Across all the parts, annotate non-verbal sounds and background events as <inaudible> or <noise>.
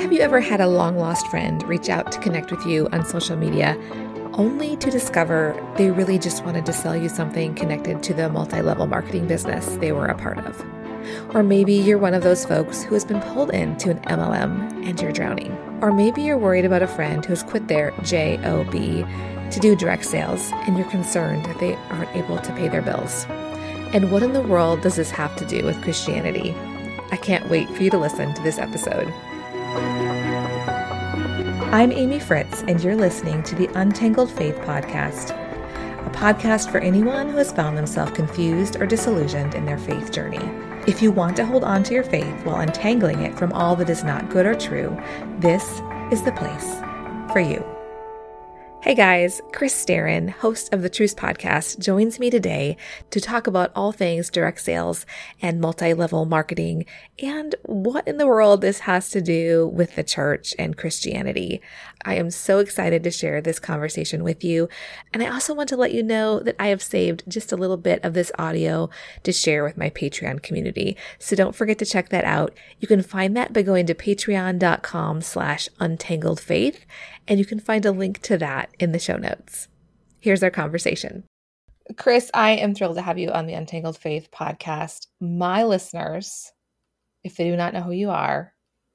Have you ever had a long lost friend reach out to connect with you on social media only to discover they really just wanted to sell you something connected to the multi level marketing business they were a part of? Or maybe you're one of those folks who has been pulled into an MLM and you're drowning. Or maybe you're worried about a friend who has quit their JOB to do direct sales and you're concerned that they aren't able to pay their bills. And what in the world does this have to do with Christianity? I can't wait for you to listen to this episode. I'm Amy Fritz, and you're listening to the Untangled Faith Podcast, a podcast for anyone who has found themselves confused or disillusioned in their faith journey. If you want to hold on to your faith while untangling it from all that is not good or true, this is the place for you. Hey guys, Chris Staron, host of the Truce Podcast, joins me today to talk about all things direct sales and multi level marketing and what in the world this has to do with the church and Christianity. I am so excited to share this conversation with you. And I also want to let you know that I have saved just a little bit of this audio to share with my Patreon community. So don't forget to check that out. You can find that by going to patreon.com slash untangled faith and you can find a link to that in the show notes. Here's our conversation. Chris, I am thrilled to have you on the Untangled Faith podcast. My listeners, if they do not know who you are,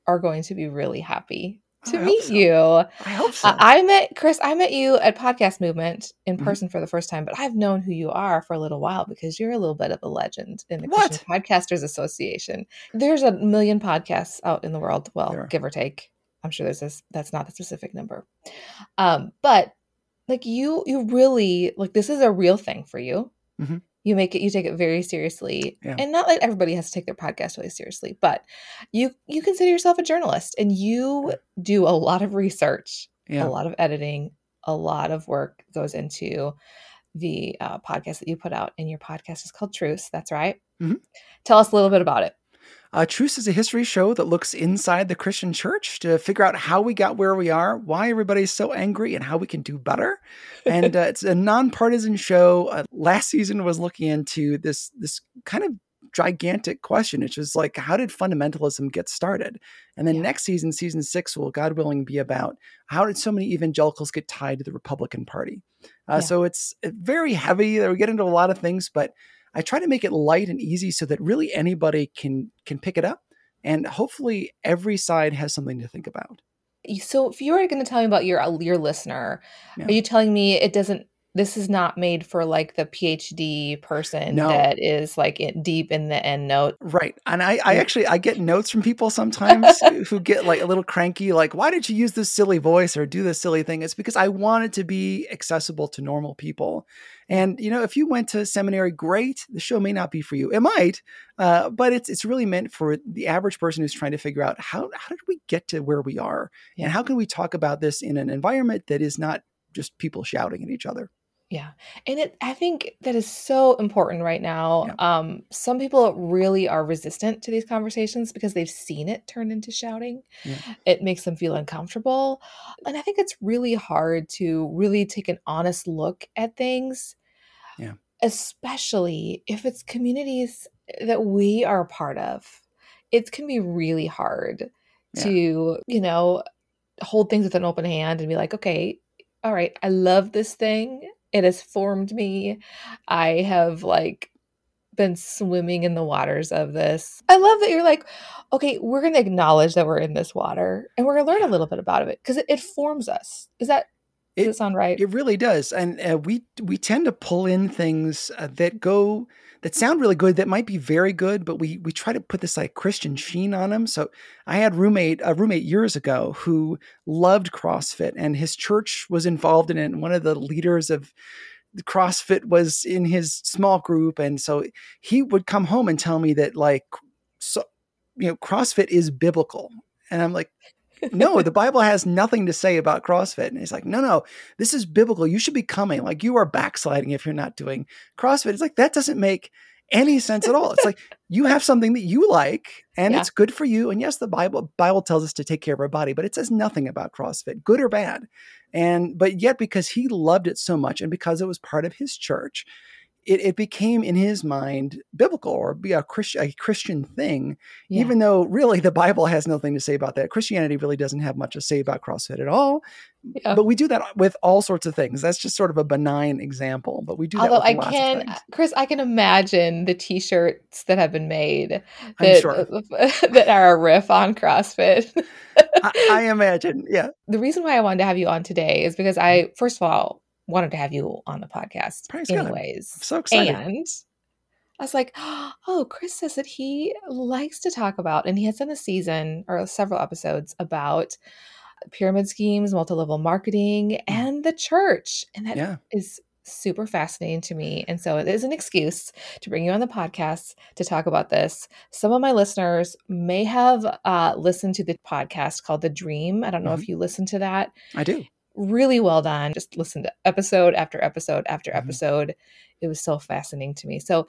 are going to be really happy to meet so. you. I hope so. Uh, I met Chris. I met you at Podcast Movement in person mm-hmm. for the first time, but I've known who you are for a little while because you're a little bit of a legend in the what? Christian Podcasters Association. There's a million podcasts out in the world, well, give or take. I'm sure there's this that's not the specific number. Um, but like you you really like this is a real thing for you. Mm-hmm. You make it you take it very seriously. Yeah. And not like everybody has to take their podcast really seriously, but you you consider yourself a journalist and you do a lot of research, yeah. a lot of editing, a lot of work goes into the uh, podcast that you put out and your podcast is called Truce. That's right. Mm-hmm. Tell us a little bit about it. Uh, Truce is a history show that looks inside the Christian church to figure out how we got where we are, why everybody's so angry, and how we can do better. And uh, it's a nonpartisan show. Uh, last season was looking into this this kind of gigantic question, which is like, how did fundamentalism get started? And then yeah. next season, season six, will God willing be about how did so many evangelicals get tied to the Republican Party? Uh, yeah. So it's uh, very heavy. We get into a lot of things, but I try to make it light and easy so that really anybody can can pick it up and hopefully every side has something to think about. So if you were going to tell me about your your listener, yeah. are you telling me it doesn't this is not made for like the PhD person no. that is like in, deep in the end note. Right. And I, I actually I get notes from people sometimes <laughs> who get like a little cranky, like, why did you use this silly voice or do this silly thing? It's because I want it to be accessible to normal people. And you know, if you went to seminary, great. The show may not be for you. It might, uh, but it's it's really meant for the average person who's trying to figure out how how did we get to where we are, and how can we talk about this in an environment that is not just people shouting at each other. Yeah. And it I think that is so important right now. Yeah. Um some people really are resistant to these conversations because they've seen it turn into shouting. Yeah. It makes them feel uncomfortable. And I think it's really hard to really take an honest look at things. Yeah. Especially if it's communities that we are a part of. It can be really hard yeah. to, you know, hold things with an open hand and be like, okay, all right, I love this thing it has formed me. I have like been swimming in the waters of this. I love that you're like, okay, we're going to acknowledge that we're in this water and we're going to learn a little bit about it because it, it, forms us. Is that does it, it sound right? It really does, and uh, we we tend to pull in things uh, that go that sound really good that might be very good, but we we try to put this like Christian sheen on them. So I had roommate a roommate years ago who loved CrossFit, and his church was involved in it. And one of the leaders of CrossFit was in his small group, and so he would come home and tell me that like so you know CrossFit is biblical, and I'm like no, the Bible has nothing to say about CrossFit. And he's like, no, no, this is biblical. You should be coming. Like you are backsliding if you're not doing CrossFit. It's like that doesn't make any sense at all. It's like you have something that you like and yeah. it's good for you. And yes, the Bible Bible tells us to take care of our body, but it says nothing about CrossFit, good or bad. And but yet because he loved it so much and because it was part of his church, it, it became in his mind biblical or be a Christian a Christian thing, yeah. even though really the Bible has nothing to say about that. Christianity really doesn't have much to say about CrossFit at all. Yeah. But we do that with all sorts of things. That's just sort of a benign example, but we do. That. Although I can, Chris, I can imagine the T-shirts that have been made that, sure. <laughs> that are a riff on CrossFit. I, I imagine, yeah. The reason why I wanted to have you on today is because I, mm-hmm. first of all, wanted to have you on the podcast Praise anyways. God. so excited. And I was like, <gasps> oh, Chris says that he likes to talk about, and he has done a season or several episodes about pyramid schemes, multi level marketing, mm. and the church. And that yeah. is super fascinating to me. And so it is an excuse to bring you on the podcast to talk about this. Some of my listeners may have uh, listened to the podcast called The Dream. I don't know mm-hmm. if you listened to that. I do really well done. Just listen to episode after episode after mm-hmm. episode. It was so fascinating to me. So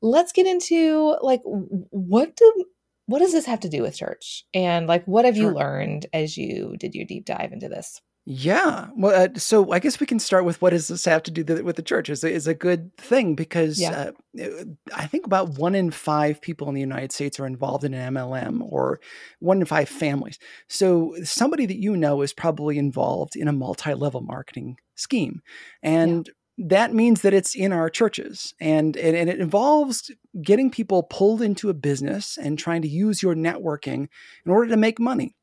let's get into like what do what does this have to do with church? And like what have sure. you learned as you did your deep dive into this? Yeah. Well, uh, so I guess we can start with what does this have to do with the church? Is is a good thing because yeah. uh, I think about one in five people in the United States are involved in an MLM, or one in five families. So somebody that you know is probably involved in a multi-level marketing scheme, and yeah. that means that it's in our churches, and, and and it involves getting people pulled into a business and trying to use your networking in order to make money.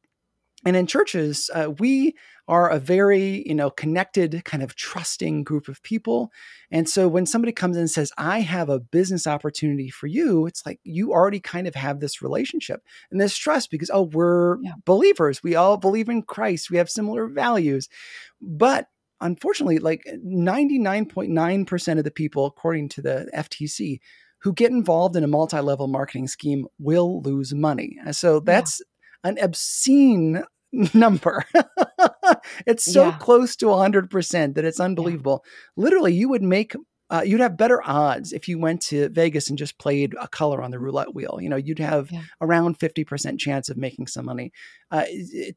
And in churches, uh, we are a very, you know, connected, kind of trusting group of people. And so when somebody comes in and says, I have a business opportunity for you, it's like you already kind of have this relationship and this trust because, oh, we're yeah. believers. We all believe in Christ. We have similar values. But unfortunately, like 99.9% of the people, according to the FTC, who get involved in a multi level marketing scheme will lose money. So that's yeah. an obscene <laughs> number. <laughs> it's so yeah. close to 100% that it's unbelievable. Yeah. Literally, you would make uh, you'd have better odds if you went to Vegas and just played a color on the roulette wheel. You know, you'd have yeah. around 50% chance of making some money. Uh,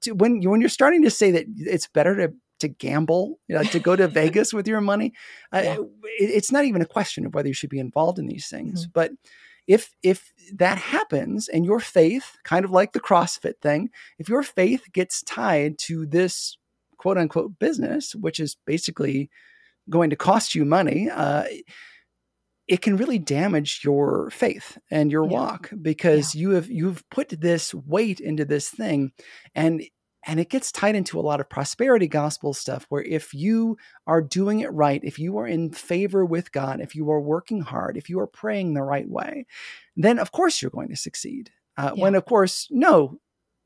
to, when, you, when you're starting to say that it's better to, to gamble, you know, to go to <laughs> Vegas with your money, uh, yeah. it, it's not even a question of whether you should be involved in these things. Mm-hmm. But if if that happens and your faith kind of like the crossfit thing if your faith gets tied to this quote unquote business which is basically going to cost you money uh, it can really damage your faith and your yeah. walk because yeah. you have you've put this weight into this thing and and it gets tied into a lot of prosperity gospel stuff where if you are doing it right, if you are in favor with God, if you are working hard, if you are praying the right way, then of course you're going to succeed. Uh, yeah. When, of course, no,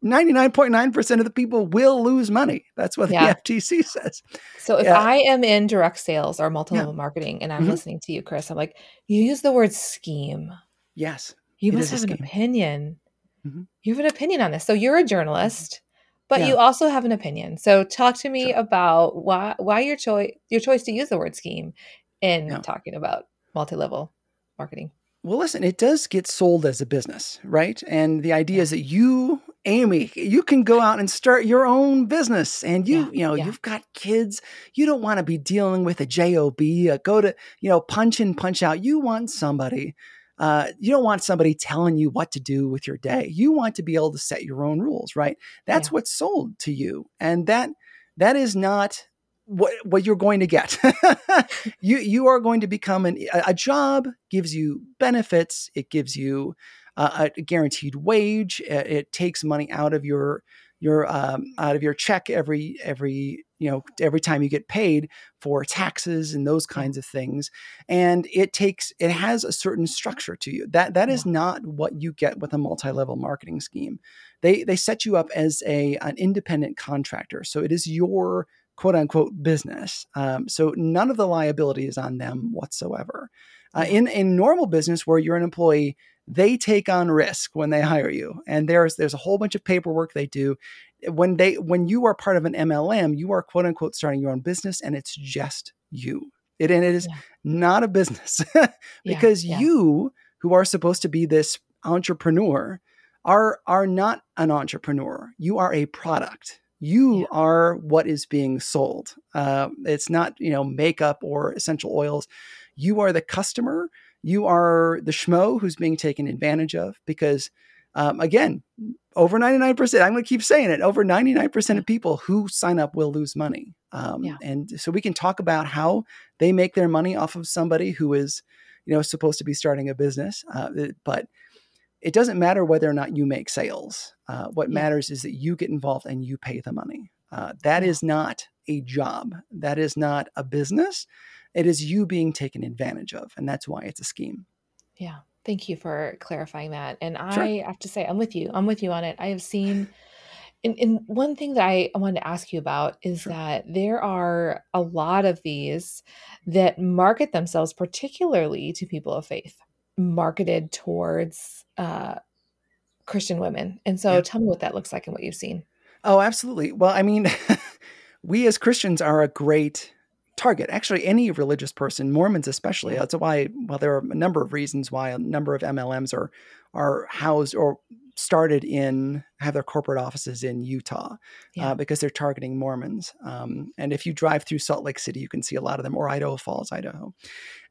99.9% of the people will lose money. That's what yeah. the FTC says. So if yeah. I am in direct sales or multi level marketing and I'm mm-hmm. listening to you, Chris, I'm like, you use the word scheme. Yes. You must have an opinion. Mm-hmm. You have an opinion on this. So you're a journalist but yeah. you also have an opinion. So talk to me sure. about why why your choice your choice to use the word scheme in yeah. talking about multi-level marketing. Well, listen, it does get sold as a business, right? And the idea yeah. is that you, Amy, you can go out and start your own business, and you, you know, you've got kids. You don't want to be dealing with a job, a go to, you know, punch in, punch out. You want somebody uh, you don't want somebody telling you what to do with your day. You want to be able to set your own rules, right? That's yeah. what's sold to you, and that that is not what what you're going to get. <laughs> you you are going to become an a, job gives you benefits. It gives you uh, a guaranteed wage. It, it, takes money out of your your um, out of your check every every you know every time you get paid for taxes and those kinds of things. And it takes it has a certain structure to you. That that is not what you get with a multi-level marketing scheme. They they set you up as a an independent contractor. So it is your quote unquote business. Um, so none of the liability is on them whatsoever. Uh, in in normal business where you're an employee they take on risk when they hire you and there's there's a whole bunch of paperwork they do when they when you are part of an MLM, you are quote unquote starting your own business and it's just you. It and it is yeah. not a business <laughs> because yeah, yeah. you who are supposed to be this entrepreneur are are not an entrepreneur. You are a product. You are what is being sold. Uh, it's not you know makeup or essential oils. you are the customer, you are the schmo who's being taken advantage of because um, again, over 99%, I'm going to keep saying it, over 99% of people who sign up will lose money. Um, yeah. And so we can talk about how they make their money off of somebody who is, you know, supposed to be starting a business. Uh, but it doesn't matter whether or not you make sales. Uh, what yeah. matters is that you get involved and you pay the money. Uh, that yeah. is not a job. That is not a business. It is you being taken advantage of. And that's why it's a scheme. Yeah. Thank you for clarifying that. And sure. I have to say, I'm with you. I'm with you on it. I have seen, and, and one thing that I wanted to ask you about is sure. that there are a lot of these that market themselves particularly to people of faith, marketed towards uh, Christian women. And so yeah. tell me what that looks like and what you've seen. Oh, absolutely. Well, I mean, <laughs> we as Christians are a great target actually any religious person mormons especially that's why well there are a number of reasons why a number of mlms are are housed or started in have their corporate offices in utah yeah. uh, because they're targeting mormons. Um, and if you drive through salt lake city you can see a lot of them or idaho falls idaho.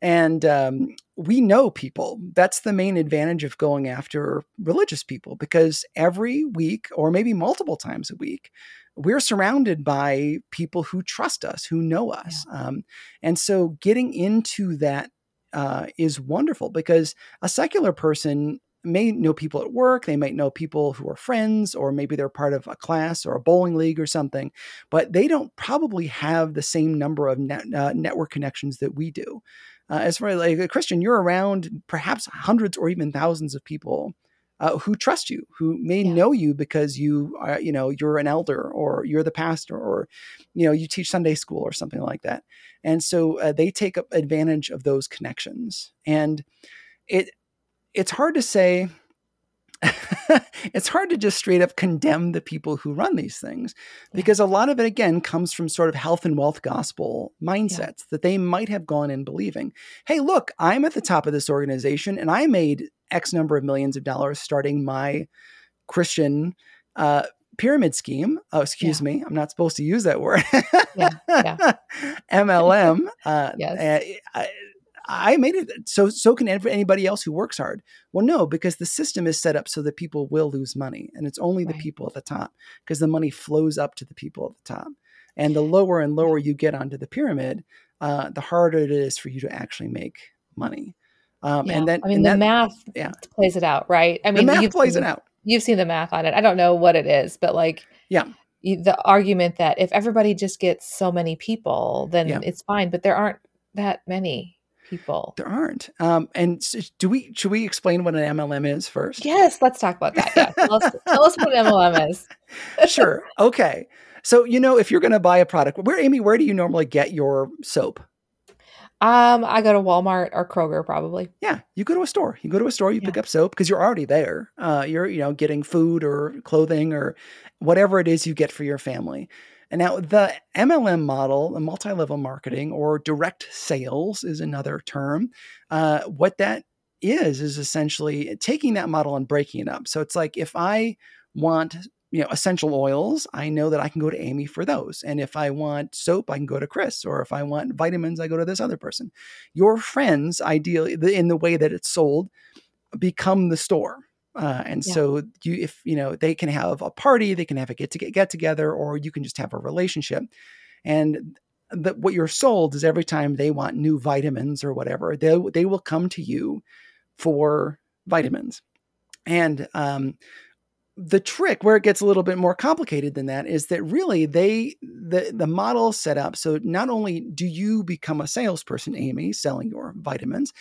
And um, we know people. That's the main advantage of going after religious people because every week or maybe multiple times a week we're surrounded by people who trust us, who know us. Yeah. Um, and so getting into that uh, is wonderful because a secular person may know people at work, they might know people who are friends, or maybe they're part of a class or a bowling league or something, but they don't probably have the same number of net, uh, network connections that we do. Uh, as far as like a Christian, you're around perhaps hundreds or even thousands of people uh, who trust you, who may yeah. know you because you are, you know, you're an elder or you're the pastor or, you know, you teach Sunday school or something like that. And so uh, they take advantage of those connections. And it, it's hard to say, <laughs> it's hard to just straight up condemn the people who run these things because a lot of it again comes from sort of health and wealth gospel mindsets yeah. that they might have gone in believing hey look i'm at the top of this organization and i made x number of millions of dollars starting my christian uh, pyramid scheme. Oh, excuse yeah. me, I'm not supposed to use that word. yeah, yeah. <laughs> MLM. Uh, yes. Eh, I, I made it so so can anybody else who works hard. Well, no, because the system is set up so that people will lose money, and it's only right. the people at the top because the money flows up to the people at the top. And the lower and lower you get onto the pyramid, uh, the harder it is for you to actually make money. Um, yeah. And then, I mean, the that, math yeah. plays it out, right? I mean, the math plays seen, it out. You've seen the math on it. I don't know what it is, but like, yeah, the argument that if everybody just gets so many people, then yeah. it's fine. But there aren't that many people. There aren't. Um, and do we? Should we explain what an MLM is first? Yes, let's talk about that. Yeah, tell, us, tell us what an MLM is. <laughs> sure. Okay. So you know, if you're going to buy a product, where Amy, where do you normally get your soap? Um, I go to Walmart or Kroger probably. Yeah, you go to a store. You go to a store, you yeah. pick up soap because you're already there. Uh, you're you know getting food or clothing or whatever it is you get for your family. And now the MLM model, the multi-level marketing or direct sales is another term. Uh, what that is is essentially taking that model and breaking it up. So it's like if I want you know essential oils i know that i can go to amy for those and if i want soap i can go to chris or if i want vitamins i go to this other person your friends ideally in the way that it's sold become the store uh, and yeah. so you, if you know, they can have a party, they can have a get to get together, or you can just have a relationship. And that what you're sold is every time they want new vitamins or whatever, they they will come to you for vitamins. And um, the trick where it gets a little bit more complicated than that is that really they the the model set up so not only do you become a salesperson amy selling your vitamins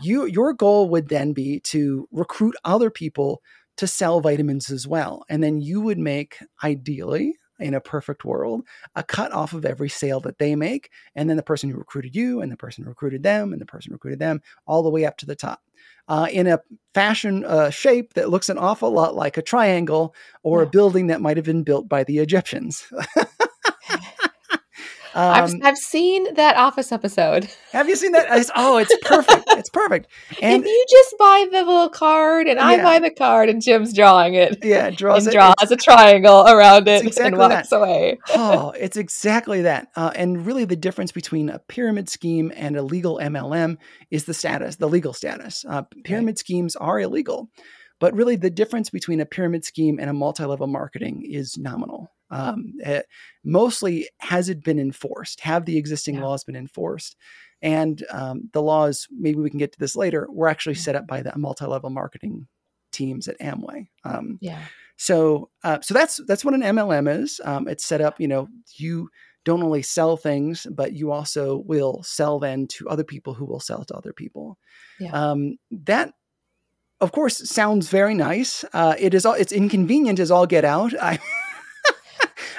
you your goal would then be to recruit other people to sell vitamins as well. And then you would make ideally in a perfect world, a cut off of every sale that they make. And then the person who recruited you and the person who recruited them and the person who recruited them all the way up to the top. Uh, in a fashion uh, shape that looks an awful lot like a triangle or yeah. a building that might have been built by the Egyptians. <laughs> I've, I've seen that Office episode. <laughs> Have you seen that? It's, oh, it's perfect. It's perfect. And if you just buy the little card and I buy the card and Jim's drawing it. Yeah, <laughs> draws and it. draws a triangle around it exactly and walks that. away. oh, <laughs> it's exactly that. Uh, and really, the difference between a pyramid scheme and a legal MLM is the status, the legal status. Uh, pyramid right. schemes are illegal. But really, the difference between a pyramid scheme and a multi level marketing is nominal. Um, it, eh, mostly, has it been enforced? Have the existing yeah. laws been enforced? And um, the laws, maybe we can get to this later, were actually set up by the multi level marketing teams at Amway. Um, yeah. So, uh, so that's that's what an MLM is. Um, it's set up. You know, you don't only sell things, but you also will sell then to other people who will sell to other people. Yeah. Um, that of course, sounds very nice. Uh, it is all it's inconvenient as all get out. I, <laughs>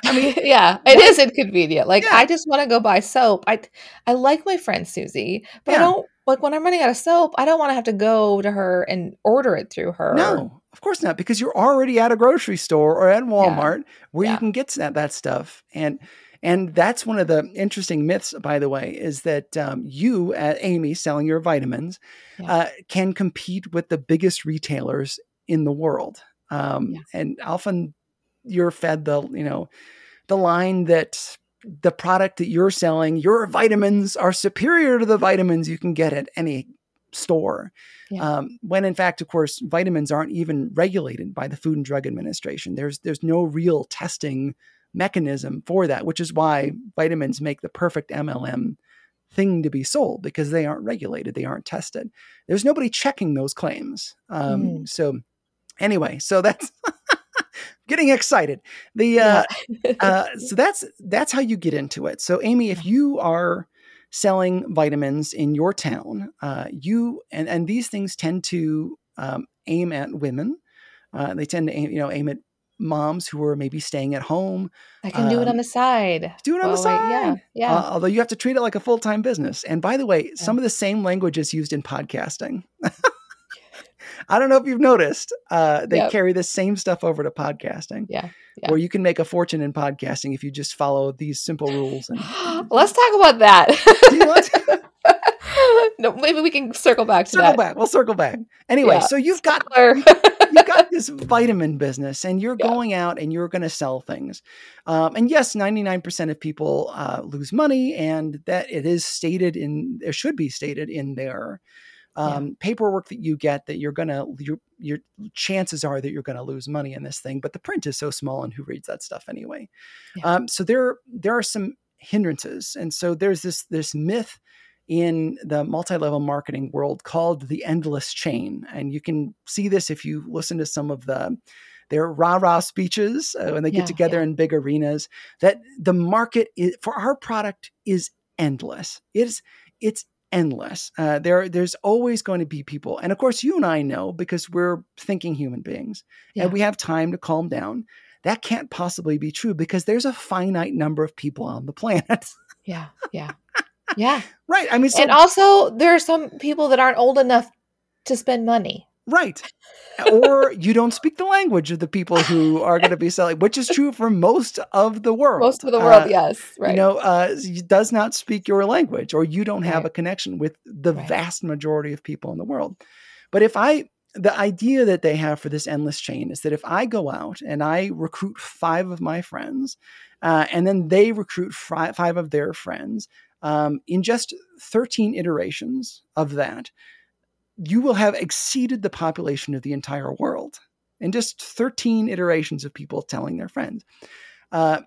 I mean, <laughs> yeah, it is inconvenient. Like yeah. I just want to go buy soap. I I like my friend Susie, but yeah. I don't like when I'm running out of soap. I don't want to have to go to her and order it through her. No, of course not, because you're already at a grocery store or at Walmart yeah. where you can get that that stuff and. And that's one of the interesting myths, by the way, is that um, you, at Amy, selling your vitamins, uh, can compete with the biggest retailers in the world. Um, yeah. And often you're fed the, you know, the line that the product that you're selling, your vitamins are superior to the vitamins you can get at any store. Yeah. Um, when in fact, of course, vitamins aren't even regulated by the Food and Drug Administration. There's there's no real testing mechanism for that, which is why vitamins make the perfect MLM thing to be sold because they aren't regulated, they aren't tested. There's nobody checking those claims. Um, mm. So, anyway, so that's <laughs> getting excited. The uh, yeah. uh, <laughs> so that's that's how you get into it. So, Amy, if you are selling vitamins in your town, uh, you and and these things tend to um, aim at women. Uh, they tend to aim, you know aim at moms who are maybe staying at home. I can um, do it on um, the side. Do it on the side. yeah. Yeah. Uh, although you have to treat it like a full time business. And by the way, yeah. some of the same language is used in podcasting. <laughs> I don't know if you've noticed, uh, they yep. carry the same stuff over to podcasting. Yeah, yeah. Where you can make a fortune in podcasting if you just follow these simple rules. And <gasps> let's talk about that. <laughs> <laughs> no, maybe we can circle back to circle that. back. We'll circle back. Anyway, yeah. so you've got <laughs> you've got this vitamin business and you're yeah. going out and you're going to sell things. Um, and yes, 99% of people uh, lose money and that it is stated in, it should be stated in their um, yeah. paperwork that you get that you're going to, your, your chances are that you're going to lose money in this thing, but the print is so small and who reads that stuff anyway? Yeah. Um, so there, there are some hindrances. And so there's this, this myth in the multi-level marketing world called the endless chain and you can see this if you listen to some of the their rah-rah speeches uh, when they yeah, get together yeah. in big arenas that the market is, for our product is endless it's it's endless uh, there there's always going to be people and of course you and i know because we're thinking human beings yeah. and we have time to calm down that can't possibly be true because there's a finite number of people on the planet <laughs> yeah yeah yeah. Right. I mean, so, and also there are some people that aren't old enough to spend money. Right. or you don't speak the language of the people who are going to be selling, which is true for most of the world. Most of the world, uh, yes. Right. You know, uh, does not speak your language, or you don't have right. a connection with the right. vast majority of people in the world. But if I, the idea that they have for this endless chain is that if I go out and I recruit five of my friends, uh, and then they recruit five of their friends, um, in just 13 iterations of that, you will have exceeded the population of the entire world in just 13 iterations of people telling their friends. Uh,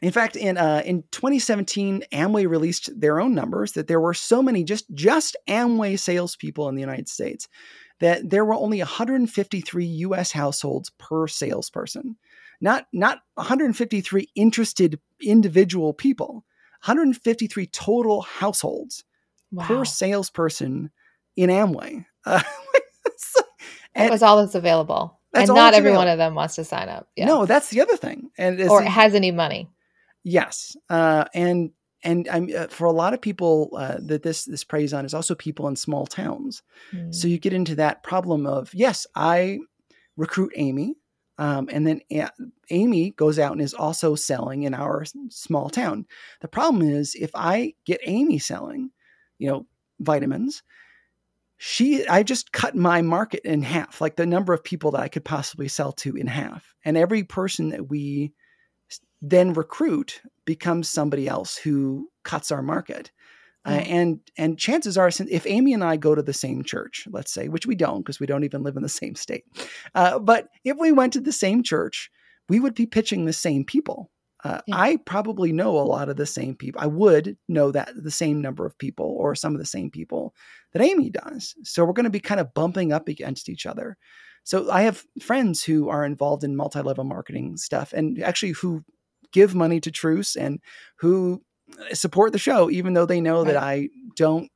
in fact, in uh, in 2017, Amway released their own numbers that there were so many just just Amway salespeople in the United States that there were only 153 U.S. households per salesperson, not not 153 interested individual people. 153 total households wow. per salesperson in Amway. <laughs> Uh, that was all that's available. That's and not every available. one of them wants to sign up. Yeah. No, that's the other thing. And or has any money. Yes. Uh, and and I'm uh, for a lot of people uh, that this this preys on is also people in small towns. Mm. So you get into that problem of yes, I recruit Amy, Um, and then A- Amy goes out and is also selling in our small town. The problem is if I get Amy selling, you know, vitamins, she I just cut my market in half, like the number of people that I could possibly sell to in half. And every person that we then recruit becomes somebody else who cuts our market. Uh, Mm. and and chances are, if Amy and I go to the same church, let's say, which we don't because we don't even live in the same state, uh, but if we went to the same church, we would be pitching the same people. Uh, Yeah. I probably know a lot of the same people. I would know that the same number of people or some of the same people that Amy does. So we're going to be kind of bumping up against each other. So I have friends who are involved in multi-level marketing stuff and actually who give money to Truce and who support the show, even though they know that I don't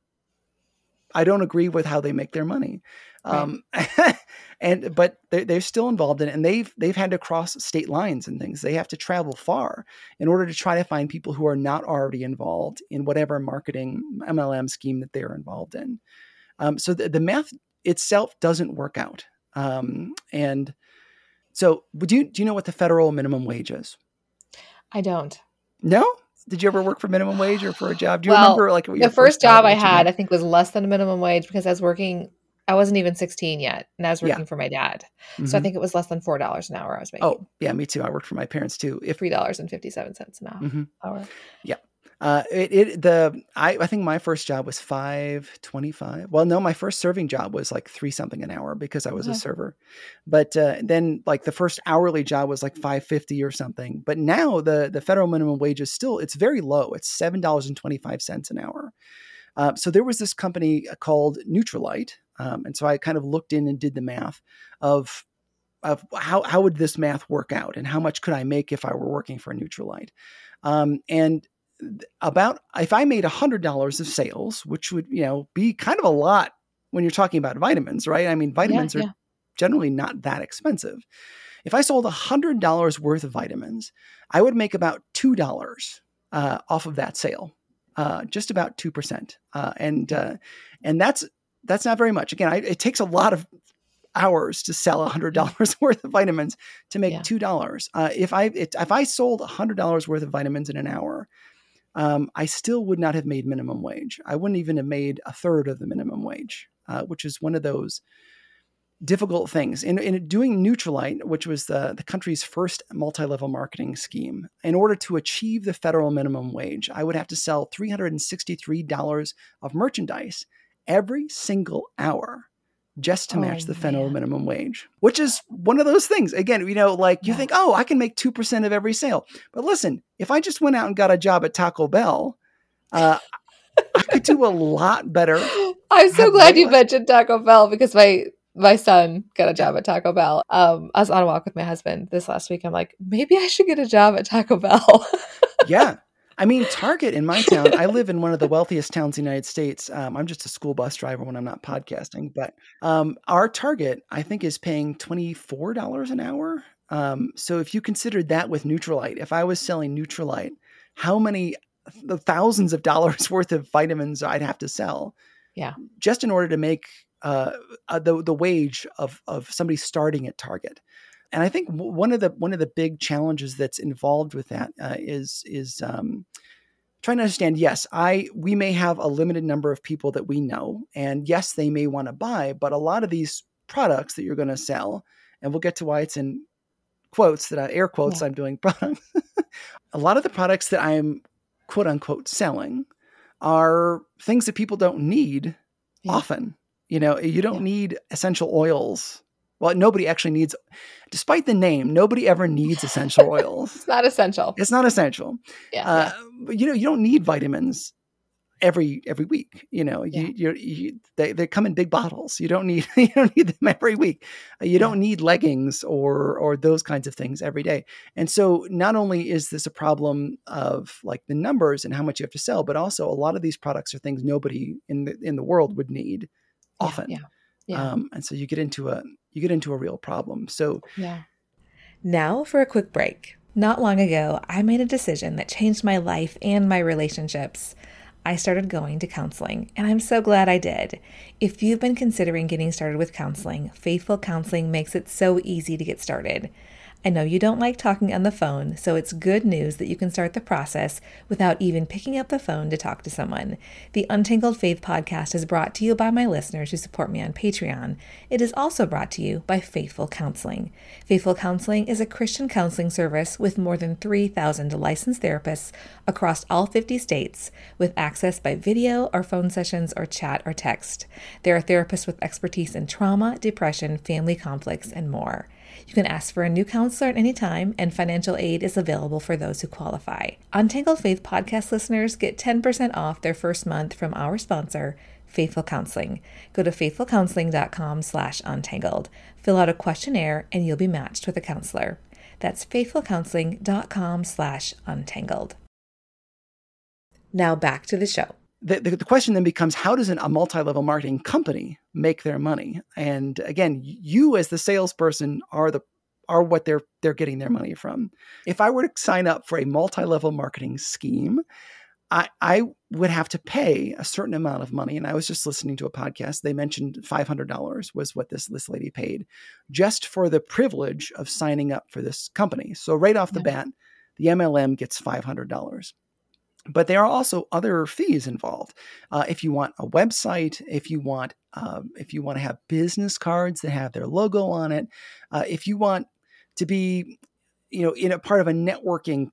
I don't agree with how they make their money. Right. Um, <laughs> and but they're, they're still involved in it, and they've they've had to cross state lines and things. They have to travel far in order to try to find people who are not already involved in whatever marketing MLM scheme that they're involved in. Um, so the, the math itself doesn't work out. Um, and so, do you do you know what the federal minimum wage is? I don't. No. Did you ever work for minimum wage or for a job? Do you Well, remember like The first job I had. I think, was less than a minimum wage because I was working. I wasn't even 16 yet, and I was Yeah. working for my dad. So I Mhm. think it was less than four dollars an hour. I was making. Oh, yeah, me too. I worked for my parents too. If three dollars and fifty seven cents an hour. Mhm. hour. Uh, it, it the I, I think my first job was five twenty five. Well, no, my first serving job was like three something an hour because I was a server. But uh, then like the first hourly job was like five fifty or something. But now the the federal minimum wage is still it's very low. It's seven dollars and twenty five cents an hour. Uh, so there was this company called Nutrilite, um, and so I kind of looked in and did the math of of how how would this math work out and how much could I make if I were working for a Nutrilite, um, and about if I made hundred dollars of sales, which would you know be kind of a lot when you're talking about vitamins, right? I mean, vitamins yeah. are generally not that expensive. If I sold hundred dollars worth of vitamins, I would make about two dollars uh, off of that sale, uh, just about two percent, uh, and uh, and that's that's not very much. Again, I, it takes a lot of hours to sell hundred dollars <laughs> worth of vitamins to make Yeah. two dollars. Uh, if I it, if I sold hundred dollars worth of vitamins in an hour, um, I still would not have made minimum wage. I wouldn't even have made a third of the minimum wage, uh, which is one of those difficult things. In, in doing Nutrilite, which was the, the country's first multi level marketing scheme, in order to achieve the federal minimum wage, I would have to sell $363 of merchandise every single hour just to Oh, match the federal man. minimum wage, which is one of those things. Again, you know, like you Yeah. think, oh, I can make 2% of every sale. But listen, if I just went out and got a job at Taco Bell, uh, I could do a lot better. <laughs> I'm so glad you less- mentioned Taco Bell because my my son got a job at Taco Bell. Um, I was on a walk with my husband this last week. I'm like, maybe I should get a job at Taco Bell. <laughs> yeah. I mean, Target in my town, I live in one of the wealthiest towns in the United States. Um, I'm just a school bus driver when I'm not podcasting, but um, our Target, I think, is paying $24 an hour. Um, so if you considered that with Nutrilite, if I was selling Nutrilite, how many the thousands of dollars <laughs> worth of vitamins I'd have to sell Yeah. just in order to make uh, uh, the the wage of of somebody starting at Target. And I think one of the one of the big challenges that's involved with that uh, is is um, trying to understand. Yes, I we may have a limited number of people that we know, and yes, they may want to buy, but a lot of these products that you're going to sell, and we'll get to why it's in quotes that I, air quotes Yeah. I'm doing <laughs> products. a lot of the products that I'm quote unquote selling are things that people don't need Yeah. often. You know, you don't Yeah. need essential oils. Well, nobody actually needs, despite the name, nobody ever needs essential <laughs> oils. it's not essential. It's not essential. Yeah. Uh, but you know, you don't need vitamins every every week. You know, Yeah. you, you they they come in big bottles. You don't need <laughs> you don't need them every week. Uh, You don't need leggings or or those kinds of things every day. And so, not only is this a problem of like the numbers and how much you have to sell, but also a lot of these products are things nobody in the in the world would need Yeah, often. Yeah. Yeah. Um, and so you get into a you get into a real problem. So yeah. Now for a quick break. Not long ago, I made a decision that changed my life and my relationships. I started going to counseling, and I'm so glad I did. If you've been considering getting started with counseling, Faithful Counseling makes it so easy to get started. I know you don't like talking on the phone, so it's good news that you can start the process without even picking up the phone to talk to someone. The Untangled Faith podcast is brought to you by my listeners who support me on Patreon. It is also brought to you by Faithful Counseling. Faithful Counseling is a Christian counseling service with more than 3,000 licensed therapists across all 50 states, with access by video or phone sessions or chat or text. There are therapists with expertise in trauma, depression, family conflicts, and more. You can ask for a new counselor at any time, and financial aid is available for those who qualify. Untangled Faith podcast listeners get 10% off their first month from our sponsor, Faithful Counseling. Go to faithfulcounseling.com slash untangled. Fill out a questionnaire and you'll be matched with a counselor. That's faithfulcounseling.com slash untangled. Now back to the show the, the, the, question then becomes how does an, a multi-level marketing company make their money and again you as the salesperson are the are what they're they're getting their money from if i were to sign up for a multi-level marketing scheme I, I would have to pay a certain amount of money. And I was just listening to a podcast. They mentioned $500 was what this, this lady paid just for the privilege of signing up for this company. So, right off the bat, the MLM gets $500 but there are also other fees involved. Uh, if you want a website, if you want um, if you want to have business cards that have their logo on it, uh, if you want to be, you know, in a part of a networking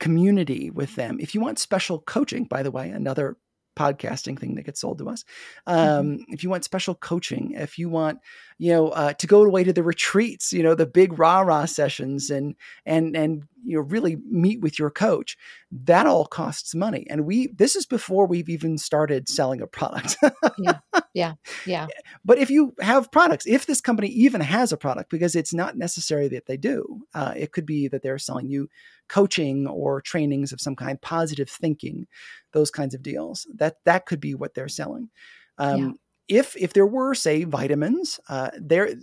community with them, if you want special coaching, by the way, another podcasting thing that gets sold to us. Mm-hmm. Um, mm-hmm. If you want special coaching, if you want, you know, uh, to go away to the retreats, you know, the big rah rah sessions, and and and you know, really meet with your coach, that all costs money. And we this is before we've even started selling a product. yeah, <laughs> yeah, yeah. But if you have products, if this company even has a product, because it's not necessary that they do, uh, it could be that they're selling you coaching or trainings of some kind, positive thinking, those kinds of deals. That that could be what they're selling. Um, yeah if if there were say vitamins uh there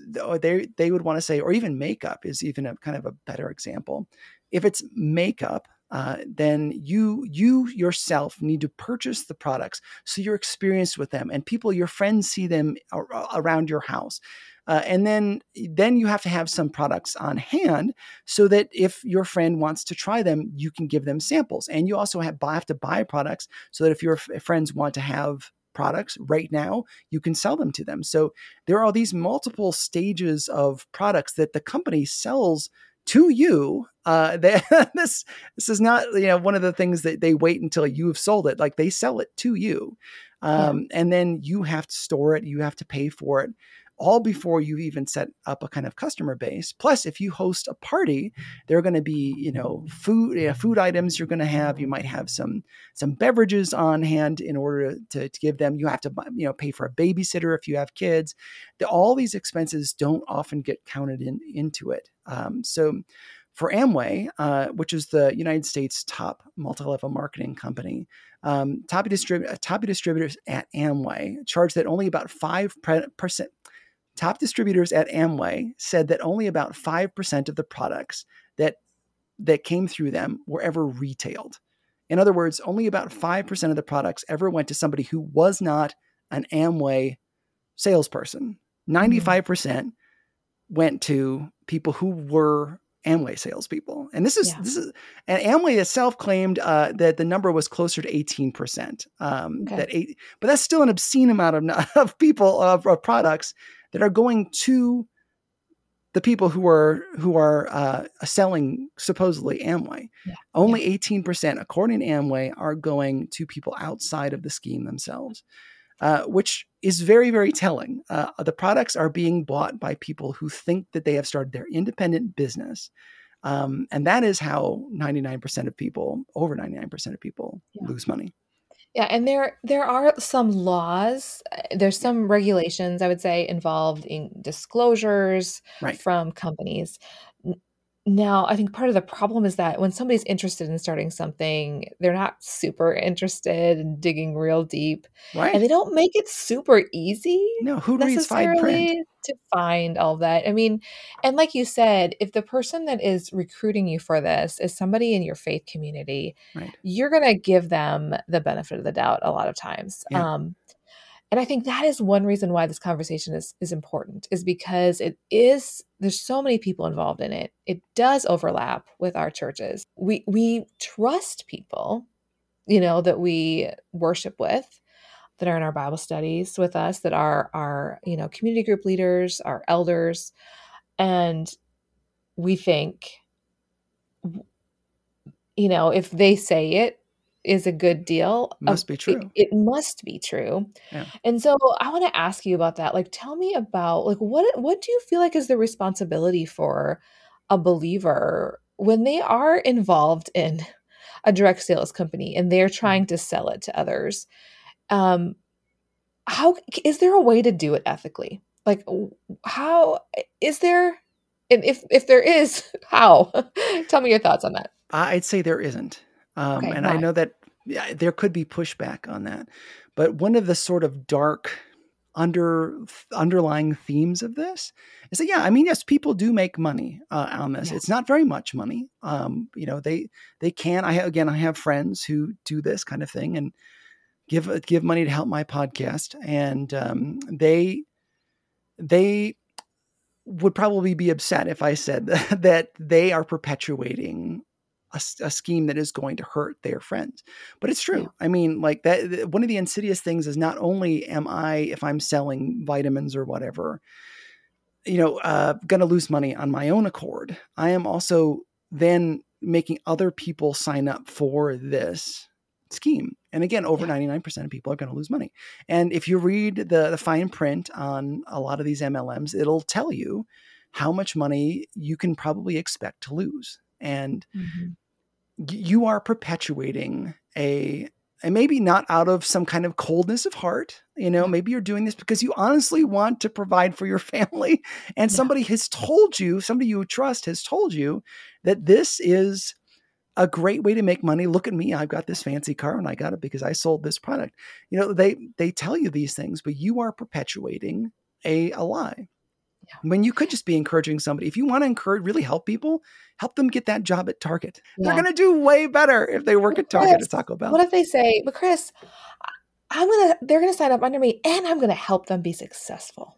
they they would want to say or even makeup is even a kind of a better example if it's makeup uh, then you you yourself need to purchase the products so you're experienced with them and people your friends see them ar- around your house uh, and then then you have to have some products on hand so that if your friend wants to try them, you can give them samples. And you also have, have to buy products so that if your f- friends want to have products right now, you can sell them to them. So there are these multiple stages of products that the company sells to you. Uh, <laughs> they, this this is not you know one of the things that they wait until you've sold it. Like they sell it to you, um, yeah. and then you have to store it. You have to pay for it all before you've even set up a kind of customer base. Plus, if you host a party, there are going to be you know food know, food items you're going to have. You might have some some beverages on hand in order to, to give them. You have to you know pay for a babysitter if you have kids. The, all these expenses don't often get counted in into it. Um, so. For Amway, uh, which is the United States top multi-level marketing company, um, top, distrib- top distributors at Amway charge that only about five percent top distributors at Amway said that only about 5% of the products that that came through them were ever retailed. In other words, only about 5% of the products ever went to somebody who was not an Amway salesperson. 95% mm-hmm. went to people who were Amway salespeople. And this is yeah. this is and Amway itself claimed uh, that the number was closer to 18%. Um, okay. that eight, but that's still an obscene amount of, <laughs> of people of, of products that are going to the people who are who are uh, selling supposedly Amway. Yeah. Only eighteen yeah. percent, according to Amway, are going to people outside of the scheme themselves, uh, which is very very telling. Uh, the products are being bought by people who think that they have started their independent business. Um, and that is how 99% of people, over 99% of people, yeah. lose money. Yeah, and there there are some laws, uh, there's some regulations I would say involved in disclosures Right. from companies. now, I think part of the problem is that when somebody's interested in starting something, they're not super interested in digging real deep, Right. and they don't make it super easy No, who reads fine print? To find all that. I mean, and like you said, if the person that is recruiting you for this is somebody in your faith community, right. you're going to give them the benefit of the doubt a lot of times. Yeah. Um, and I think that is one reason why this conversation is is important is because it is there's so many people involved in it. It does overlap with our churches. We we trust people, you know, that we worship with that are in our Bible studies with us, that are our, you know, community group leaders, our elders. And we think, you know, if they say it is a good deal, must be true. It, it must be true. Yeah. And so I want to ask you about that. Like, tell me about like what what do you feel like is the responsibility for a believer when they are involved in a direct sales company and they're mm-hmm. trying to sell it to others um how is there a way to do it ethically? Like how is there and if if there is <laughs> how? <laughs> Tell me your thoughts on that. I'd say there isn't. Um, okay, and i know that yeah, there could be pushback on that. But one of the sort of dark under underlying themes of this is that yeah i mean yes people do make money uh, on this. Yes. it's not very much money. Um, you know they they can i again i have friends who do this kind of thing and give give money to help my podcast, and um, they they would probably be upset if I said <laughs> that they are perpetuating a, a, scheme that is going to hurt their friends. But it's true. Yeah. I mean, like that. One of the insidious things is not only am I, if I'm selling vitamins or whatever, you know, uh, going to lose money on my own accord. I am also then making other people sign up for this scheme. And again, over yeah. 99% of people are going to lose money. And if you read the, the fine print on a lot of these MLMs, it'll tell you how much money you can probably expect to lose. And mm-hmm. you are perpetuating a and maybe not out of some kind of coldness of heart you know maybe you're doing this because you honestly want to provide for your <laughs> family and yeah. somebody has told you somebody you trust has told you that this is a great way to make money. Look at me. I've got this fancy car and I got it because I sold this product. You know, they they tell you these things, but you are perpetuating a, a lie. Yeah. When you could just be encouraging somebody. If you want to encourage, really help people, help them get that job at Target. Yeah. They're going to do way better if they work but at Target Chris, at Taco Bell. What if they say, but Chris, I'm going to, they're going to sign up under me and I'm going to help them be successful.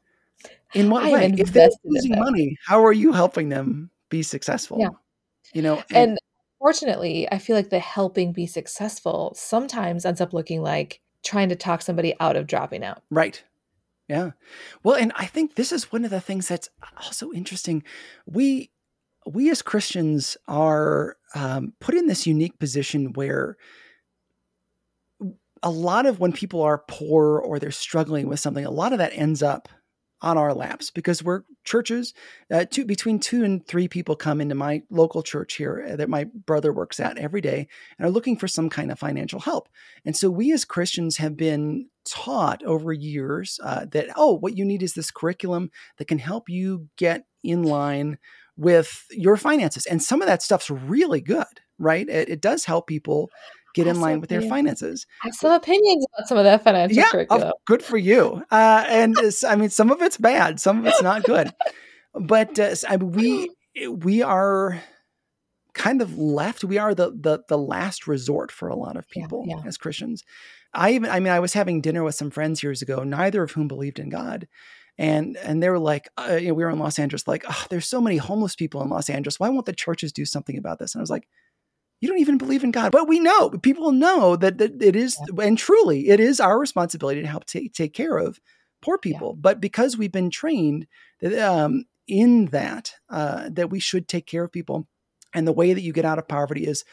In what I way? If they're losing money, how are you helping them be successful? Yeah. You know, and, and Fortunately, I feel like the helping be successful sometimes ends up looking like trying to talk somebody out of dropping out. Right. Yeah. Well, and I think this is one of the things that's also interesting. We we as Christians are um, put in this unique position where a lot of when people are poor or they're struggling with something, a lot of that ends up on our laps because we're churches. Uh, two, between two and three people come into my local church here uh, that my brother works at every day and are looking for some kind of financial help. And so we as Christians have been taught over years uh, that, oh, what you need is this curriculum that can help you get in line with your finances. And some of that stuff's really good, right? It, it does help people get in line with their finances. I have some opinions about some of that financial yeah, curriculum. Oh, good for you. Uh, and I mean, some of it's bad, some of it's not good. but uh, I mean, we <laughs> we are kind of left. We are the the the last resort for a lot of people yeah, yeah. as Christians. I even I mean, I was having dinner with some friends years ago, neither of whom believed in God. And and they were like, uh, you know, we were in Los Angeles, like, oh, there's so many homeless people in Los Angeles. Why won't the churches do something about this? And I was like, you don't even believe in God. But we know, people know that, that it is, yeah. and truly, it is our responsibility to help take, take care of poor people. Yeah. But because we've been trained um, in that, uh, that we should take care of people. And the way that you get out of poverty is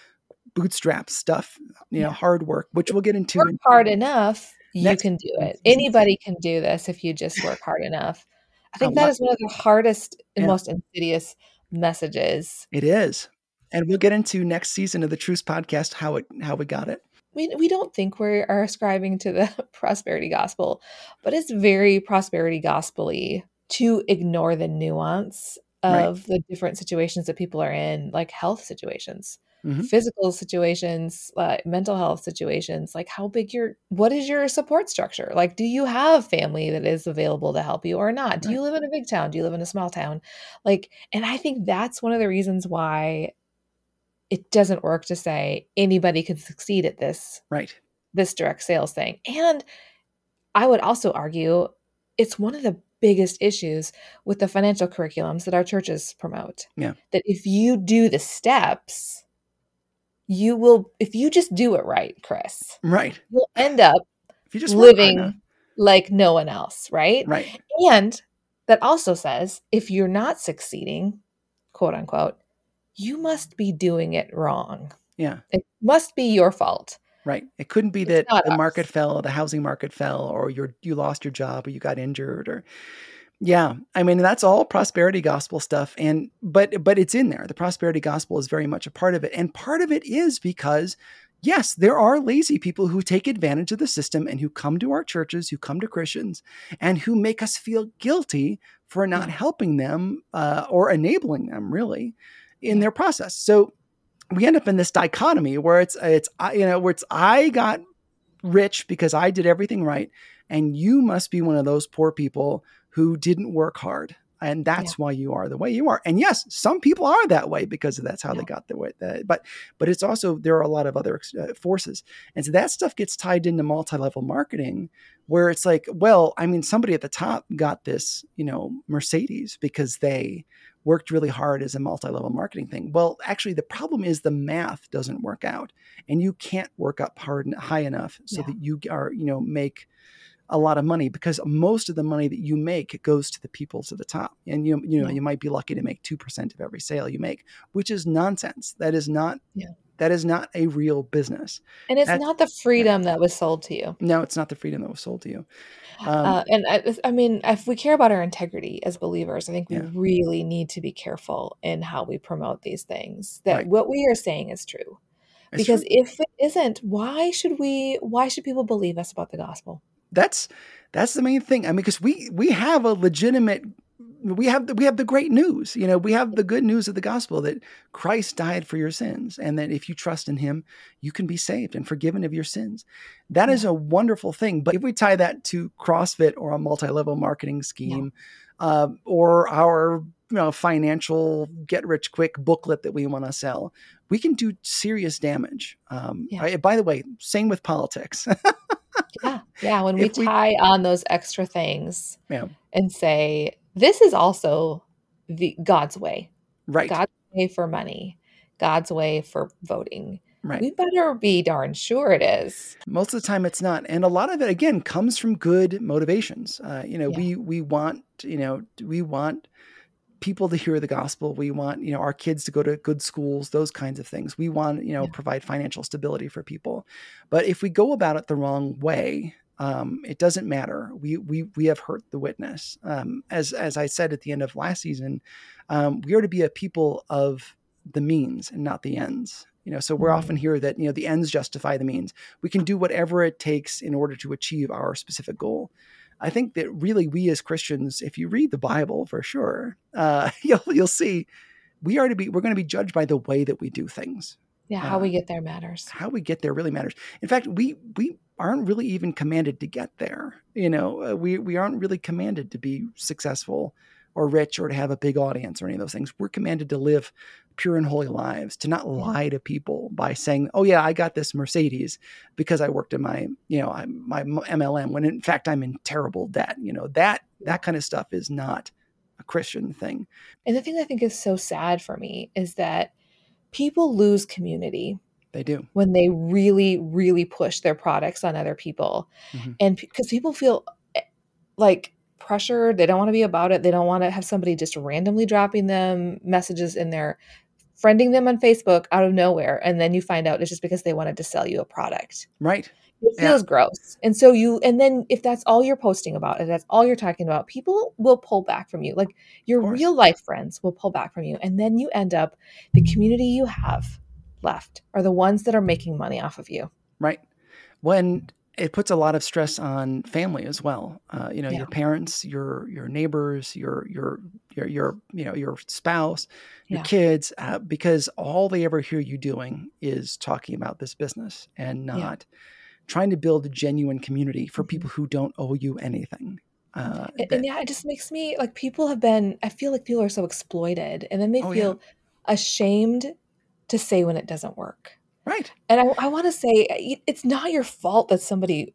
bootstrap stuff, you know, hard work, which we'll get into. Work hard enough, you can do it. <laughs> Anybody can do this if you just work hard enough. I think that is one of the hardest and yeah. most insidious messages. It is and we'll get into next season of the Truce podcast how it how we got it. We, we don't think we are ascribing to the <laughs> prosperity gospel, but it's very prosperity gospely to ignore the nuance of right. the different situations that people are in, like health situations. mm-hmm. physical situations, uh, mental health situations, like how big your, what is your support structure? Like, do you have family that is available to help you or not? Do right. you live in a big town? Do you live in a small town? Like, and I think that's one of the reasons why it doesn't work to say anybody can succeed at this. Right. This direct sales thing. And I would also argue it's one of the biggest issues with the financial curriculums that our churches promote. Yeah. That if you do the steps, you will if you just do it right, Chris. Right. You'll end up if you just living like no one else, right? Right. And that also says if you're not succeeding, quote unquote, you must be doing it wrong. Yeah. It must be your fault. Right. It couldn't be that the us. market fell, the housing market fell, or you you lost your job, or you got injured, or yeah. I mean, that's all prosperity gospel stuff, and but but it's in there. The prosperity gospel is very much a part of it, and part of it is because yes, there are lazy people who take advantage of the system and who come to our churches, who come to Christians, and who make us feel guilty for not helping them uh, or enabling them, really, in their process. So we end up in this dichotomy where it's it's you know where it's I got rich because I did everything right, and you must be one of those poor people who didn't work hard, and that's yeah. why you are the way you are. And yes, some people are that way because that's how yeah. they got the way. That, but but it's also there are a lot of other uh, forces, and so that stuff gets tied into multi-level marketing, where it's like, well, I mean, somebody at the top got this, you know, Mercedes because they worked really hard as a multi-level marketing thing. Well, actually the problem is the math doesn't work out and you can't work up hard and high enough so yeah. that you are, you know, make a lot of money because most of the money that you make goes to the people to the top. And you you know, yeah. you might be lucky to make 2% of every sale you make, which is nonsense. That is not yeah. That is not a real business. And it's That's, not the freedom that was sold to you. No, it's not the freedom that was sold to you. Um, uh, and I, I, mean, if we care about our integrity as believers, I think we yeah. really need to be careful in how we promote these things. That right. what we are saying is true. It's because true. if it isn't, why should we? Why should people believe us about the gospel? That's that's the main thing. I mean, because we we have a legitimate we have the, we have the great news. You know, we have the good news of the gospel that Christ died for your sins, and that if you trust in Him, you can be saved and forgiven of your sins. That yeah. is a wonderful thing. But if we tie that to CrossFit or a multi-level marketing scheme, yeah. uh, or our you know, financial get rich quick booklet that we want to sell, we can do serious damage. Um, yeah. I, by the way, same with politics. <laughs> yeah, yeah. When we tie we, on those extra things yeah. and say this is also the God's way. Right. God's way for money. God's way for voting. Right. We better be darn sure it is. Most of the time, it's not, and a lot of it again comes from good motivations. Uh, you know, yeah. we we want you know we want people to hear the gospel. We want you know our kids to go to good schools. Those kinds of things. We want you know yeah. provide financial stability for people. But if we go about it the wrong way, um, it doesn't matter. We we we have hurt the witness. Um, as as I said at the end of last season, um, we are to be a people of the means and not the ends. You know, so we're often here that you know the ends justify the means. We can do whatever it takes in order to achieve our specific goal. I think that really we as Christians, if you read the Bible for sure, uh, <laughs> you'll you'll see we are to be we're going to be judged by the way that we do things. Yeah, how uh, we get there matters. How we get there really matters. In fact, we we aren't really even commanded to get there. You know, uh, we we aren't really commanded to be successful or rich or to have a big audience or any of those things. We're commanded to live pure and holy lives, to not lie to people by saying, "Oh yeah, I got this Mercedes because I worked in my, you know, my MLM." When in fact I'm in terrible debt. You know that that kind of stuff is not a Christian thing. And the thing I think is so sad for me is that people lose community they do. When they really, really push their products on other people. Mm-hmm. And because people feel eh, like pressured, they don't want to be about it. They don't want to have somebody just randomly dropping them messages in their friending them on Facebook out of nowhere. And then you find out it's just because they wanted to sell you a product. Right. It feels yeah. gross. And so you, and then if that's all you're posting about, if that's all you're talking about, people will pull back from you. Like your real life friends will pull back from you. And then you end up, the community you have left are the ones that are making money off of you. Right. When it puts a lot of stress on family as well. Uh, you know, Yeah. your parents, your your neighbors, your your your your you know your spouse, your Yeah. kids, uh, because all they ever hear you doing is talking about this business and not trying to build a genuine community for Mhm. people who don't owe you anything. Uh, And, that- and yeah, it just makes me like people have been, I feel like people are so exploited and then they Oh, yeah. feel ashamed to say when it doesn't work. right. And I, I want to say eh, it's not your fault that somebody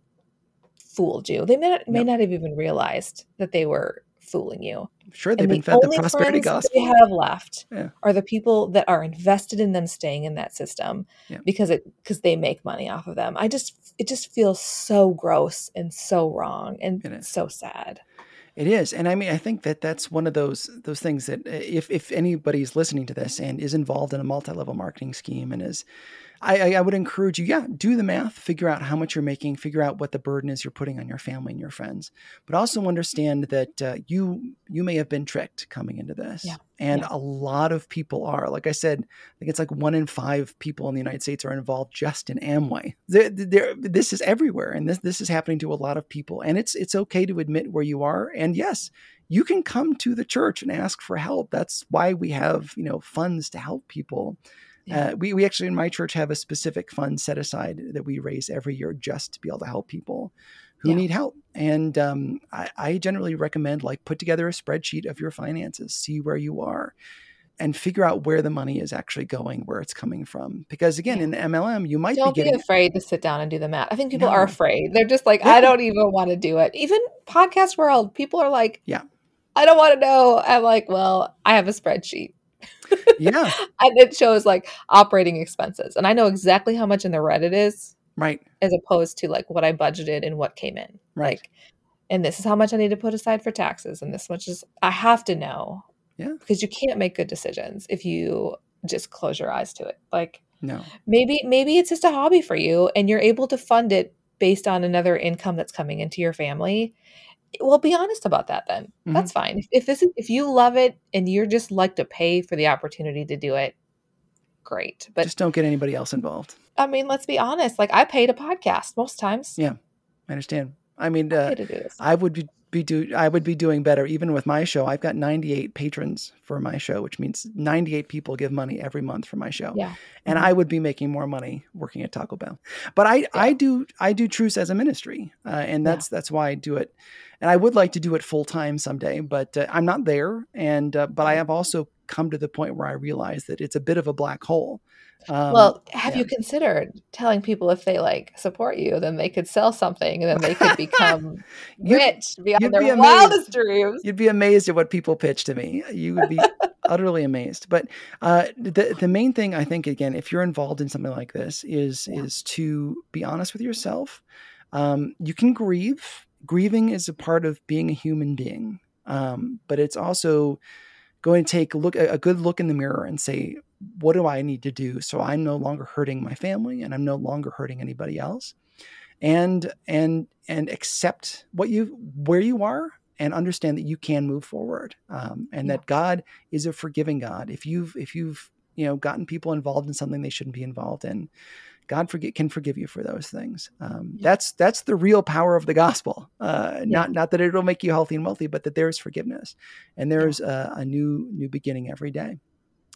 fooled you. They may not, may No. not have even realized that they were fooling you. Sure, they've And been the fed the prosperity gospel. they have left Yeah. are the people that are invested in them staying in that system Yeah. because it because they make money off of them. I just it just feels so gross and so wrong and so sad. It is, and I mean, I think that that's one of those those things that uh, if if anybody's listening to this and is involved in a multi level marketing scheme and is, I, I would encourage you, yeah, do the math, figure out how much you're making, figure out what the burden is you're putting on your family and your friends, but also understand that uh, you you may have been tricked coming into this, Yeah. and Yeah. a lot of people are. Like I said, I think it's like one in five people in the United States are involved just in Amway. There, there, this is everywhere, and this this is happening to a lot of people. And it's it's okay to admit where you are. And yes, you can come to the church and ask for help. That's why we have you know funds to help people. Yeah. Uh, we we actually in my church have a specific fund set aside that we raise every year just to be able to help people who Yeah. need help. And um, I, I generally recommend like put together a spreadsheet of your finances, see where you are, and figure out where the money is actually going, where it's coming from. Because again, in MLM, you might Don't be be afraid to sit down and do the math. I think people are afraid. They're just like, Yeah. I don't even want to do it. Even podcast world, people are like, Yeah. I don't want to know. I'm like, well, I have a spreadsheet. Yeah, <laughs> And it shows like operating expenses. And I know exactly how much in the red it is right, as opposed to like what I budgeted and what came in. right. Like, and this is how much I need to put aside for taxes. And this much is, I have to know. Yeah. Because you can't make good decisions if you just close your eyes to it. Like, no, maybe maybe it's just a hobby for you and you're able to fund it based on another income that's coming into your family well be honest about that then Mhm. that's fine if, if this is if you love it and you're just like to pay for the opportunity to do it great but just don't get anybody else involved. i mean let's be honest like i pay to podcast most times Yeah. I understand. I mean, I uh, pay to do this I would be, be do I would be doing better even with my show. I've got 98 patrons for my show, which means 98 people give money every month for my show. yeah And Mhm. I would be making more money working at Taco Bell. But I I do I do truce as a ministry, uh, and Yeah. that's that's why I do it. And I would like to do it full time someday, but uh, I'm not there. And uh, but I have also come to the point where I realize that it's a bit of a black hole. Um, well have yeah. you considered telling people if they like support you then they could sell something and then they could <laughs> become rich beyond you'd their be wildest dreams You'd be amazed at what people pitch to me. You would be <laughs> utterly amazed. But uh, the the main thing I think again, if you're involved in something like this, is Yeah. is to be honest with yourself. Um, you can grieve. Grieving is a part of being a human being, um, but it's also going to take a look a good look in the mirror and say, what do I need to do so I'm no longer hurting my family and I'm no longer hurting anybody else, and and and accept what you where you are and understand that you can move forward um, and Yeah. that God is a forgiving God. If you've if you've you know gotten people involved in something they shouldn't be involved in, God forget can forgive you for those things. Um, Yeah. That's that's the real power of the gospel. Uh, Yeah. Not not that it'll make you healthy and wealthy, but that there's forgiveness and there's a, a new new beginning every day.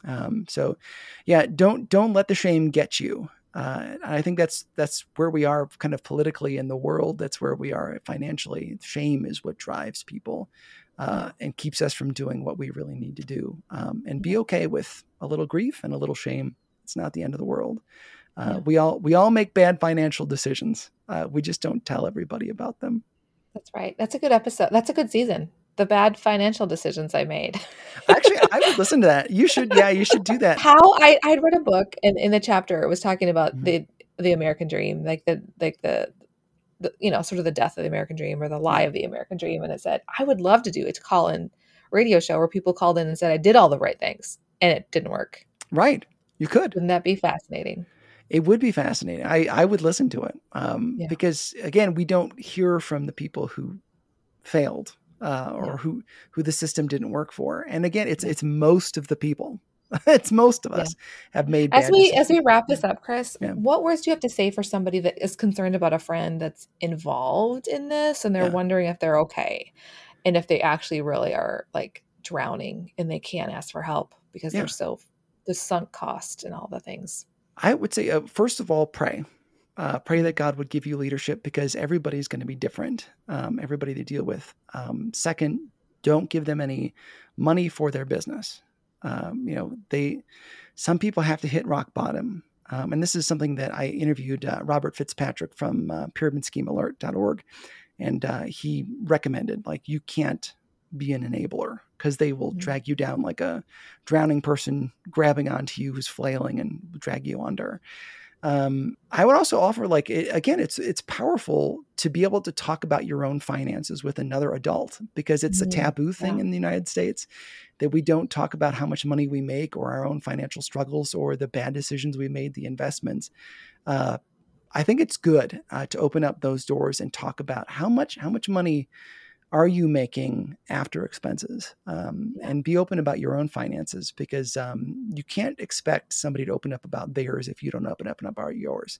Um, so, yeah, don't don't let the shame get you. Uh, and I think that's that's where we are, kind of politically in the world. That's where we are financially. Shame is what drives people uh, and keeps us from doing what we really need to do. Um, and be okay with a little grief and a little shame. It's not the end of the world. Uh, Yeah. We all we all make bad financial decisions. Uh, we just don't tell everybody about them. That's right. That's a good episode. That's a good season. The bad financial decisions I made. <laughs> Actually, I would listen to that. You should, yeah, you should do that. How I I'd read a book and in the chapter it was talking about Mhm. the the American dream, like the like the, the you know sort of the death of the American dream or the lie of the American dream, and it said I would love to do it to call in radio show where people called in and said I did all the right things and it didn't work. Right, you could. Wouldn't that be fascinating? It would be fascinating. I, I would listen to it um, Yeah. because again, we don't hear from the people who failed uh, or Yeah. who who the system didn't work for. And again, it's it's most of the people. <laughs> it's most of us yeah. have made as we decisions. as we wrap this up chris yeah. what words do you have to say for somebody that is concerned about a friend that's involved in this and they're wondering if they're okay and if they actually really are like drowning and they can't ask for help because they're so the sunk cost and all the things i would say uh, first of all pray uh, pray that God would give you leadership because everybody's going to be different, um, everybody to deal with. Um, second, don't give them any money for their business. Um, you know, they some people have to hit rock bottom. Um, and this is something that I interviewed uh, Robert Fitzpatrick from uh, pyramidschemealert.org. And uh, he recommended, like, you can't be an enabler because they will mm-hmm. drag you down like a drowning person grabbing onto you who's flailing and drag you under. Um, I would also offer, like, it, again, it's it's powerful to be able to talk about your own finances with another adult because it's mm-hmm. a taboo thing yeah. in the United States that we don't talk about how much money we make or our own financial struggles or the bad decisions we made, the investments. Uh, I think it's good uh, to open up those doors and talk about how much how much money are you making after expenses? Um, and be open about your own finances because um, you can't expect somebody to open up about theirs if you don't open up and about yours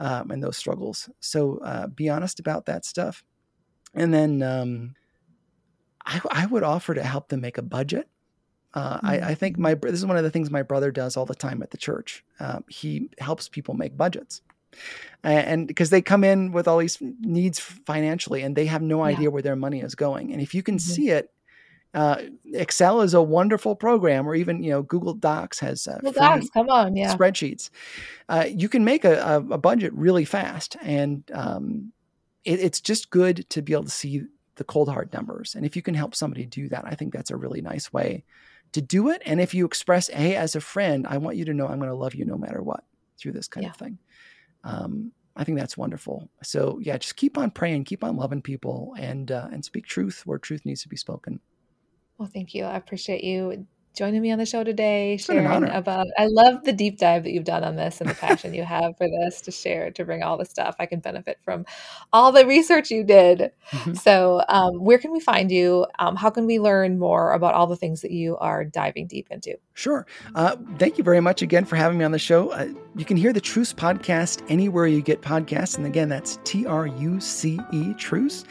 um, and those struggles. So uh, be honest about that stuff. And then um, I, I, would offer to help them make a budget. Uh, mm-hmm. I, I, think my this is one of the things my brother does all the time at the church. Uh, he helps people make budgets and because they come in with all these needs financially and they have no idea yeah. where their money is going and if you can mm-hmm. see it uh, excel is a wonderful program or even you know google docs has uh, google docs come on yeah spreadsheets uh, you can make a, a, a, budget really fast and um, it, it's just good to be able to see the cold hard numbers and if you can help somebody do that i think that's a really nice way to do it and if you express hey as a friend i want you to know i'm going to love you no matter what through this kind yeah. of thing um, I think that's wonderful. So yeah, just keep on praying, keep on loving people, and uh, and speak truth where truth needs to be spoken. Well, thank you. I appreciate you joining me on the show today, sharing about. I love the deep dive that you've done on this and the passion you have for this to share, to bring all the stuff. I can benefit from all the research you did. Mm-hmm. So, um, where can we find you? Um, how can we learn more about all the things that you are diving deep into? Sure. Uh, thank you very much again for having me on the show. Uh, you can hear the Truce podcast anywhere you get podcasts. And again, that's T R U C E, Truce.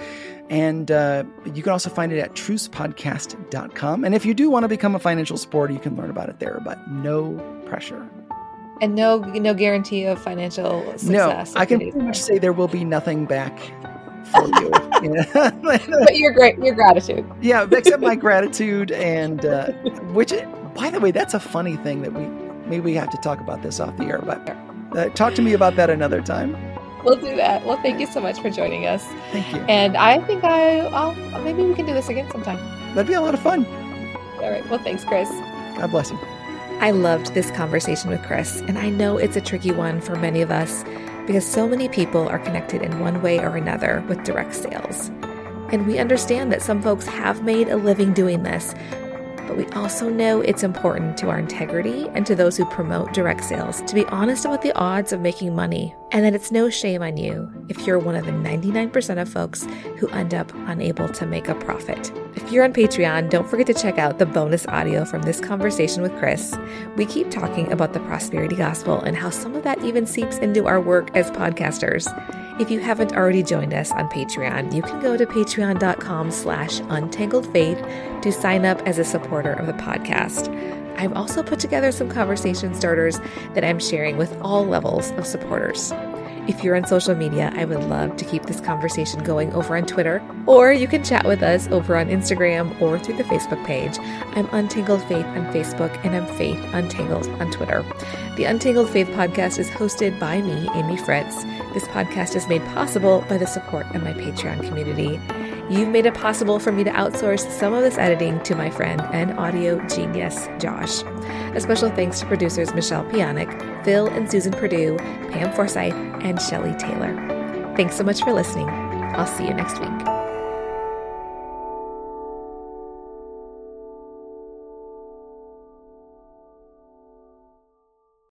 And uh, you can also find it at trucepodcast.com. And if you do want to become a financial supporter, you can learn about it there, but no pressure. And no no guarantee of financial success. No, I can pretty much say there will be nothing back for you. <laughs> but your great your gratitude. Yeah, except my <laughs> gratitude and uh, which by the way, that's a funny thing that we maybe we have to talk about this off the air, but uh, talk to me about that another time we'll do that. Well, thank you so much for joining us. Thank you. And I think I, I'll, maybe we can do this again sometime. That'd be a lot of fun. All right. Well, thanks, Chris. God bless you. I loved this conversation with Chris, and I know it's a tricky one for many of us because so many people are connected in one way or another with direct sales. And we understand that some folks have made a living doing this, but we also know it's important to our integrity and to those who promote direct sales to be honest about the odds of making money, and that it's no shame on you if you're one of the 99% of folks who end up unable to make a profit. If you're on Patreon, don't forget to check out the bonus audio from this conversation with Chris. We keep talking about the prosperity gospel and how some of that even seeps into our work as podcasters. If you haven't already joined us on Patreon, you can go to patreon.com slash untangledfaith to sign up as a supporter of the podcast. I've also put together some conversation starters that I'm sharing with all levels of supporters. If you're on social media, I would love to keep this conversation going over on Twitter, or you can chat with us over on Instagram or through the Facebook page. I'm Untangled Faith on Facebook, and I'm Faith Untangled on Twitter. The Untangled Faith podcast is hosted by me, Amy Fritz. This podcast is made possible by the support of my Patreon community. You've made it possible for me to outsource some of this editing to my friend and audio genius, Josh. A special thanks to producers Michelle Pionic, Phil and Susan Purdue, Pam Forsyth, and Shelley Taylor. Thanks so much for listening. I'll see you next week.